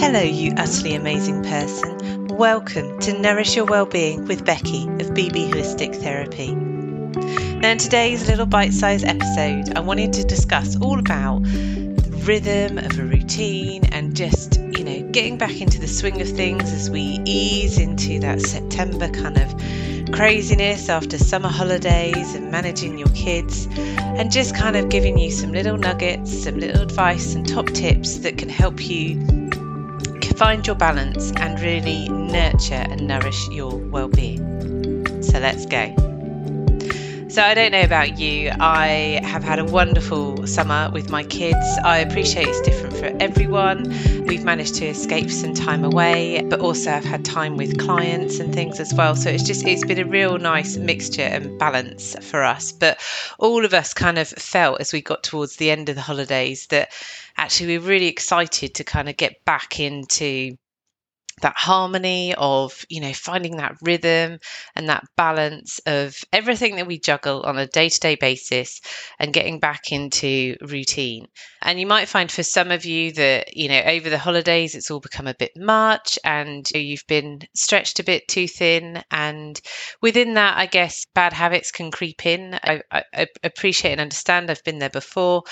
Hello, you utterly amazing person. Welcome to Nourish Your Wellbeing with Becci of BB Holistic Therapy. Now, in today's little bite sized episode, I wanted to discuss all about the rhythm of a routine and just, you know, getting back into the swing of things as we ease into that September kind of craziness after summer holidays and managing your kids, and just kind of giving you some little nuggets, some little advice, and top tips that can help you find your balance and really nurture and nourish your well-being. So let's go. So, I don't know about you. I have had a wonderful summer with my kids. I appreciate it's different for everyone. We've managed to escape some time away, but also I've had time with clients and things as well. So, it's just, it's been a real nice mixture and balance for us. But all of us kind of felt as we got towards the end of the holidays that actually we're really excited to kind of get back into that harmony of you know finding that rhythm and that balance of everything that we juggle on a day-to-day basis and getting back into routine. And you might find for some of you that you know over the holidays it's all become a bit much and you've been stretched a bit too thin. And within that i guess bad habits can creep in. I, I appreciate and understand i've been there before.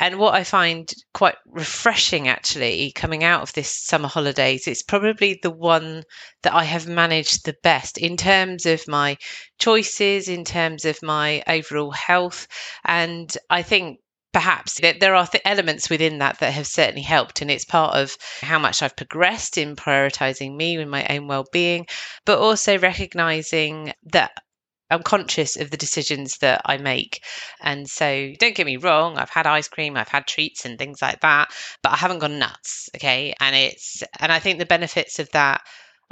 And what i find quite refreshing actually coming out of this summer holidays it's probably the one that I have managed the best in terms of my choices, in terms of my overall health. And I think perhaps that there are th- elements within that that have certainly helped and it's part of how much i've progressed in prioritizing me and my own well-being but also recognizing that I'm conscious of the decisions that I make. And so don't get me wrong, I've had ice cream, I've had treats and things like that, but I haven't gone nuts. Okay. And it's, and I think the benefits of that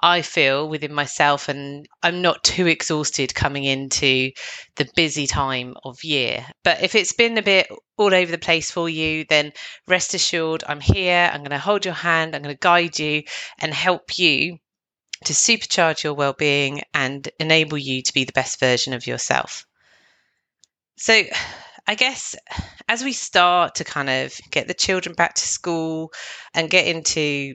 I feel within myself, and I'm not too exhausted coming into the busy time of year. But if it's been a bit all over the place for you, then rest assured I'm here. I'm going to hold your hand, I'm going to guide you and help you to supercharge your well-being and enable you to be the best version of yourself. So, I guess as we start to kind of get the children back to school and get into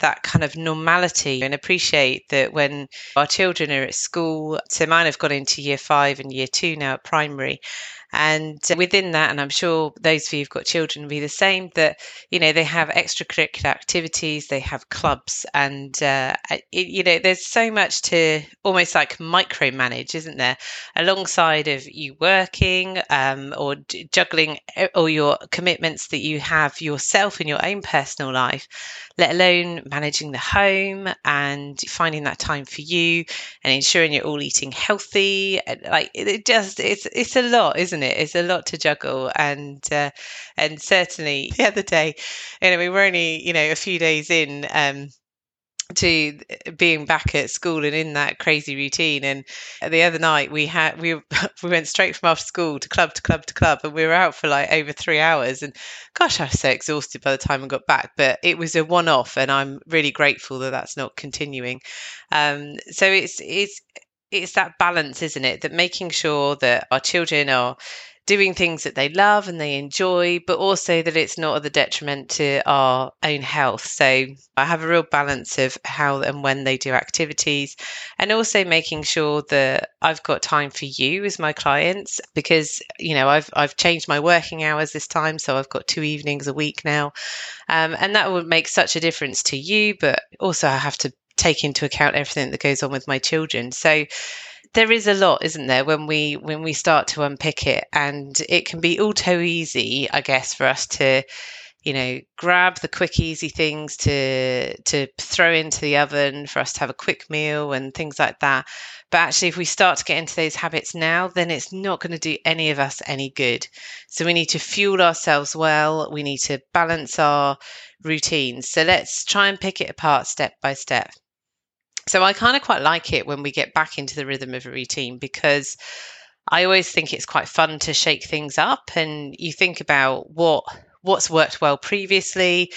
that kind of normality and appreciate that when our children are at school, so mine have gone into year five and year two now at primary, and within that, and I'm sure those of you who've got children will be the same, that, you know, they have extracurricular activities, they have clubs, and, uh, it, you know, there's so much to almost like micromanage, isn't there? Alongside of you working um, or juggling all your commitments that you have yourself in your own personal life, let alone managing the home and finding that time for you and ensuring you're all eating healthy. Like it just, it's, it's a lot, isn't it? It? It's a lot to juggle, and uh, and certainly the other day, you know, we were only you know a few days in. Um, to being back at school and in that crazy routine and the other night we had we we went straight from after school to club to club to club and we were out for like over three hours and gosh i was so exhausted by the time i got back but it was a one-off and i'm really grateful that that's not continuing um, so it's it's it's that balance, isn't it? That making sure that our children are doing things that they love and they enjoy, but also that it's not at the detriment to our own health. So I have a real balance of how and when they do activities, and also making sure that I've got time for you as my clients because you know I've I've changed my working hours this time, so I've got two evenings a week now, um, and that would make such a difference to you. But also I have to take into account everything that goes on with my children. So there is a lot, isn't there, when we when we start to unpick it, and it can be all too easy, I guess, for us to you know grab the quick easy things to to throw into the oven for us to have a quick meal and things like that. But actually if we start to get into those habits now then it's not going to do any of us any good. So we need to fuel ourselves well. We need to balance our routines. So let's try and pick it apart step by step so I kind of quite like it when we get back into the rhythm of a routine because I always think it's quite fun to shake things up and you think about what what's worked well previously,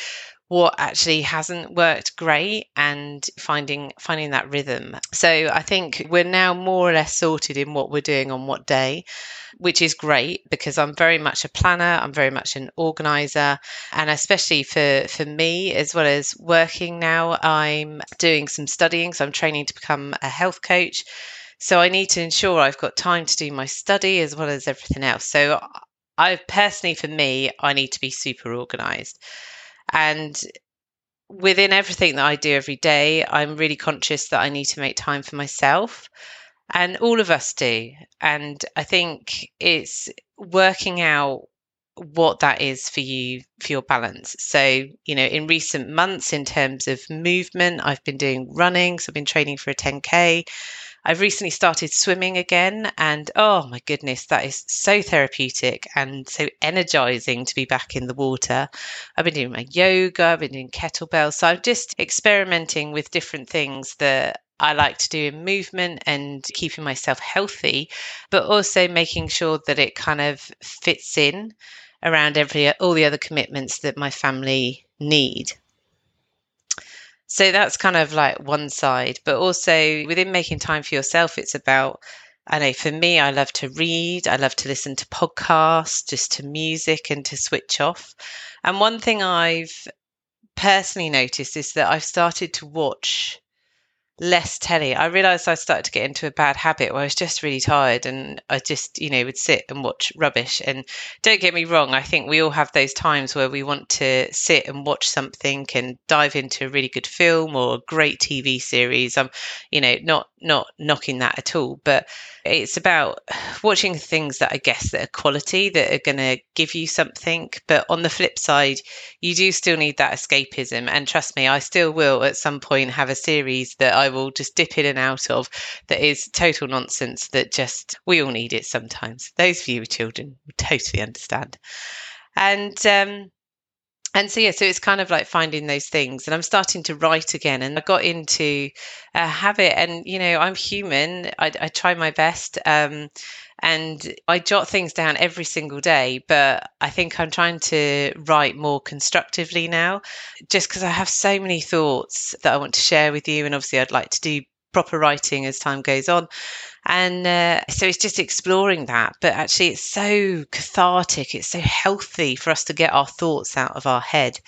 what actually hasn't worked great and finding finding that rhythm. So i think we're now more or less sorted in what we're doing on what day which is great because i'm very much a planner i'm very much an organizer and especially for for me as well as working now i'm doing some studying so i'm training to become a health coach. So i need to ensure i've got time to do my study as well as everything else. So i personally for me i need to be super organized and within everything that I do every day, I'm really conscious that I need to make time for myself. And all of us do. And I think it's working out what that is for you for your balance. So, you know, in recent months, in terms of movement, I've been doing running. So I've been training for a 10K. I've recently started swimming again, and oh my goodness, that is so therapeutic and so energizing to be back in the water. I've been doing my yoga, I've been doing kettlebells. So I'm just experimenting with different things that I like to do in movement and keeping myself healthy, but also making sure that it kind of fits in around every all the other commitments that my family need. So that's kind of like one side, but also within making time for yourself, it's about I know for me, I love to read, I love to listen to podcasts, just to music and to switch off. And one thing I've personally noticed is that I've started to watch less telly. I realized I started to get into a bad habit where I was just really tired and I just, you know, would sit and watch rubbish. And don't get me wrong, I think we all have those times where we want to sit and watch something and dive into a really good film or a great TV series. I'm, you know, not not knocking that at all, but it's about watching things that I guess that are quality that are going to give you something. But on the flip side, you do still need that escapism. And trust me, I still will at some point have a series that I will just dip in and out of that is total nonsense that just we all need it sometimes. Those of you with children will totally understand. And um, and so yeah so it's kind of like finding those things and i'm starting to write again and i got into a habit and you know i'm human i, I try my best um, and i jot things down every single day but i think i'm trying to write more constructively now just because i have so many thoughts that i want to share with you and obviously i'd like to do proper writing as time goes on and uh, so it's just exploring that. But actually, it's so cathartic, it's so healthy for us to get our thoughts out of our head.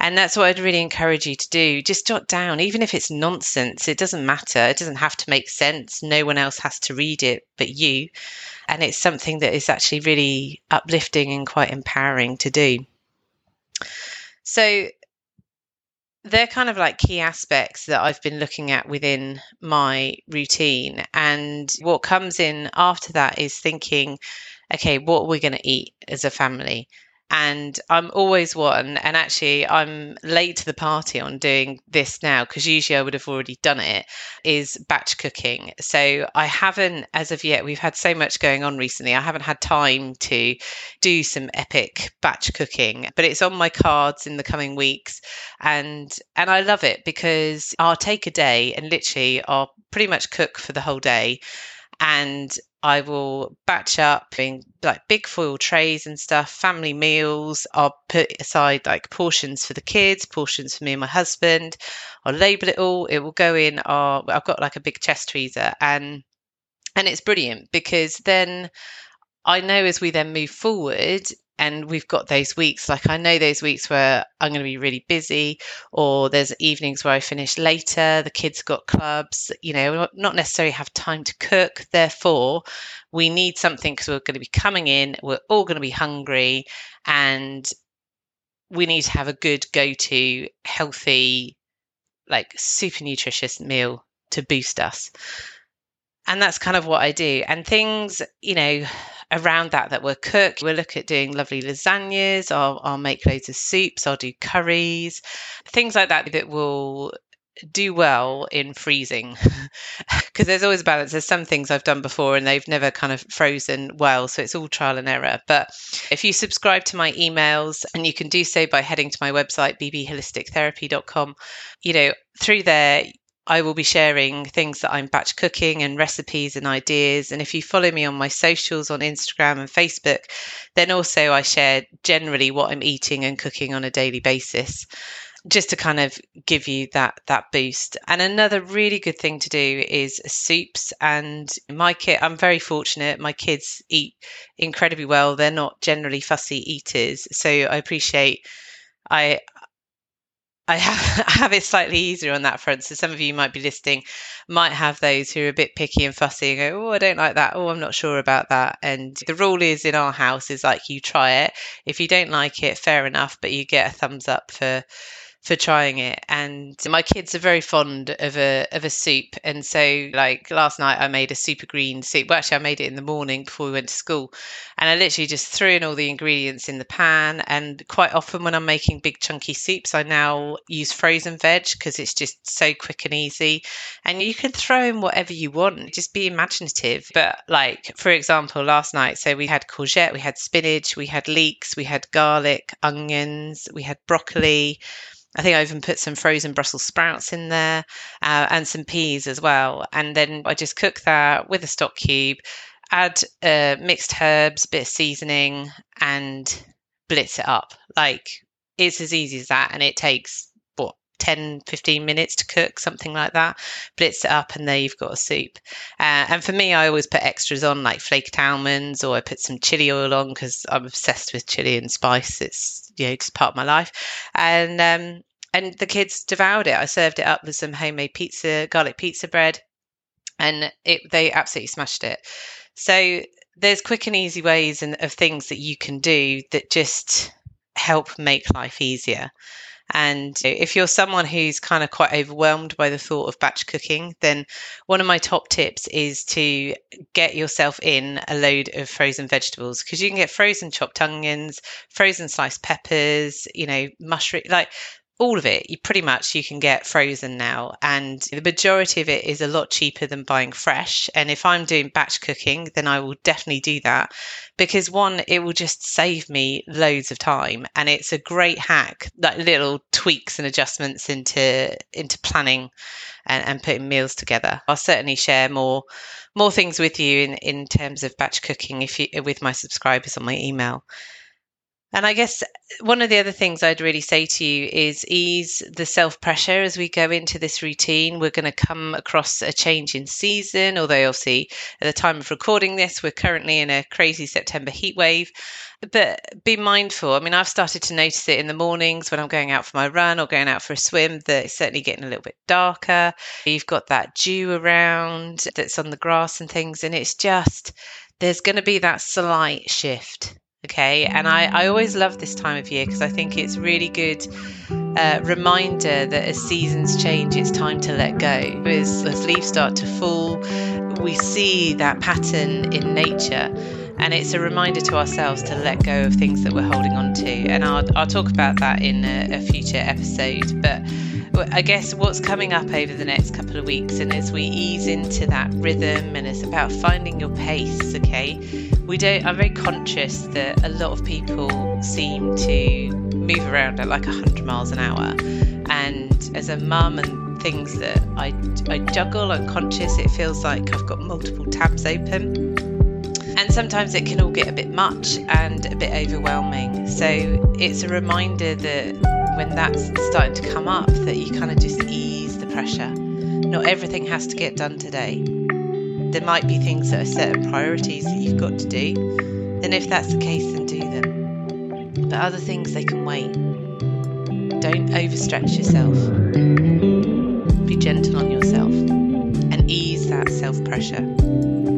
And that's what I'd really encourage you to do. Just jot down, even if it's nonsense, it doesn't matter. It doesn't have to make sense. No one else has to read it but you. And it's something that is actually really uplifting and quite empowering to do. So, they're kind of like key aspects that I've been looking at within my routine. And what comes in after that is thinking, okay, what are we going to eat as a family? And I'm always one. And actually, I'm late to the party on doing this now because usually I would have already done it. Is batch cooking. So I haven't, as of yet, we've had so much going on recently. I haven't had time to do some epic batch cooking, but it's on my cards in the coming weeks, and and I love it because I'll take a day and literally I'll pretty much cook for the whole day and I will batch up in like big foil trays and stuff, family meals. I'll put aside like portions for the kids, portions for me and my husband. I'll label it all. It will go in our I've got like a big chest freezer and and it's brilliant because then I know as we then move forward, and we've got those weeks like i know those weeks where i'm going to be really busy or there's evenings where i finish later the kids got clubs you know not necessarily have time to cook therefore we need something because we're going to be coming in we're all going to be hungry and we need to have a good go-to healthy like super nutritious meal to boost us and that's kind of what I do. And things, you know, around that that we'll cook. We'll look at doing lovely lasagnas. I'll, I'll make loads of soups. I'll do curries, things like that that will do well in freezing because there's always a balance there's some things i've done before and they've never kind of frozen well so it's all trial and error but if you subscribe to my emails and you can do so by heading to my website bbholistictherapy.com you know through there I will be sharing things that I'm batch cooking and recipes and ideas. And if you follow me on my socials on Instagram and Facebook, then also I share generally what I'm eating and cooking on a daily basis. just to kind of give you that that boost. And another really good thing to do is soups. And my kid, I'm very fortunate. My kids eat incredibly well. They're not generally fussy eaters, so I appreciate. I I have, it slightly easier on that front. So some of you might be listening, might have those who are a bit picky and fussy and go, oh, I don't like that. Oh, I'm not sure about that. And the rule is in our house is like you try it. If you don't like it, fair enough, but you get a thumbs up for for trying it. And my kids are very fond of a of a soup. And so like last night I made a super green soup. Well actually I made it in the morning before we went to school. And I literally just threw in all the ingredients in the pan. And quite often when I'm making big chunky soups, I now use frozen veg because it's just so quick and easy. And you can throw in whatever you want. Just be imaginative. But like for example, last night, so we had courgette, we had spinach, we had leeks, we had garlic, onions, we had broccoli I think I even put some frozen Brussels sprouts in there uh, and some peas as well. And then I just cook that with a stock cube, add uh, mixed herbs, bit of seasoning, and blitz it up. Like it's as easy as that. And it takes 10, 15 minutes to cook, something like that. Blitz it up, and there you've got a soup. Uh, and for me, I always put extras on, like flaked almonds, or I put some chili oil on because I'm obsessed with chili and spice. It's you know, part of my life. And um, and the kids devoured it. I served it up with some homemade pizza, garlic pizza bread, and it they absolutely smashed it. So there's quick and easy ways and of things that you can do that just help make life easier. And if you're someone who's kind of quite overwhelmed by the thought of batch cooking, then one of my top tips is to get yourself in a load of frozen vegetables because you can get frozen chopped onions, frozen sliced peppers, you know, mushroom, like all of it you pretty much you can get frozen now and the majority of it is a lot cheaper than buying fresh and if i'm doing batch cooking then i will definitely do that because one it will just save me loads of time and it's a great hack like little tweaks and adjustments into into planning and, and putting meals together. I'll certainly share more more things with you in in terms of batch cooking if you with my subscribers on my email and I guess one of the other things I'd really say to you is ease the self pressure as we go into this routine. We're going to come across a change in season, although obviously at the time of recording this, we're currently in a crazy September heat wave. But be mindful. I mean, I've started to notice it in the mornings when I'm going out for my run or going out for a swim that it's certainly getting a little bit darker. You've got that dew around that's on the grass and things, and it's just there's going to be that slight shift Okay, and I, I always love this time of year because I think it's really good uh, reminder that as seasons change, it's time to let go. As, as leaves start to fall, we see that pattern in nature, and it's a reminder to ourselves to let go of things that we're holding on to. And I'll, I'll talk about that in a, a future episode. But I guess what's coming up over the next couple of weeks, and as we ease into that rhythm, and it's about finding your pace, okay? We don't, I'm very conscious that a lot of people seem to move around at like 100 miles an hour. And as a mum and things that I, I juggle, I'm conscious, it feels like I've got multiple tabs open. And sometimes it can all get a bit much and a bit overwhelming. So it's a reminder that when that's starting to come up that you kind of just ease the pressure. Not everything has to get done today. There might be things that are certain priorities that you've got to do. Then, if that's the case, then do them. But other things, they can wait. Don't overstretch yourself. Be gentle on yourself and ease that self pressure.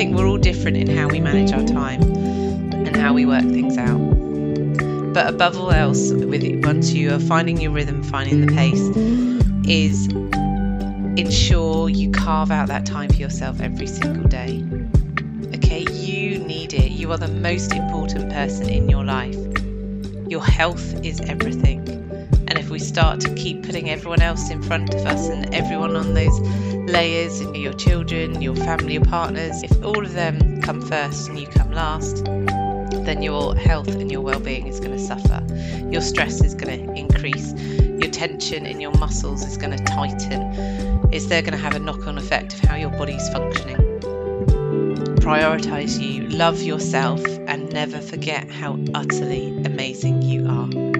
Think we're all different in how we manage our time and how we work things out. But above all else, with it, once you are finding your rhythm, finding the pace, is ensure you carve out that time for yourself every single day. Okay, you need it. You are the most important person in your life. Your health is everything. If we start to keep putting everyone else in front of us and everyone on those layers, your children, your family, your partners, if all of them come first and you come last, then your health and your well-being is going to suffer. Your stress is going to increase. Your tension in your muscles is going to tighten. Is there going to have a knock-on effect of how your body's functioning? Prioritize you, love yourself, and never forget how utterly amazing you are.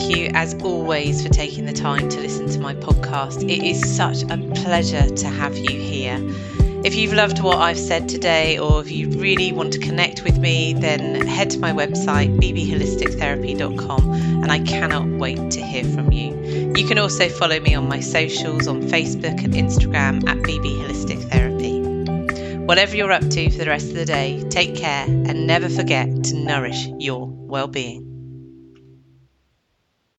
Thank you, as always, for taking the time to listen to my podcast. It is such a pleasure to have you here. If you've loved what I've said today, or if you really want to connect with me, then head to my website, bbholistictherapy.com, and I cannot wait to hear from you. You can also follow me on my socials on Facebook and Instagram at BB Holistic Therapy. Whatever you're up to for the rest of the day, take care and never forget to nourish your well-being.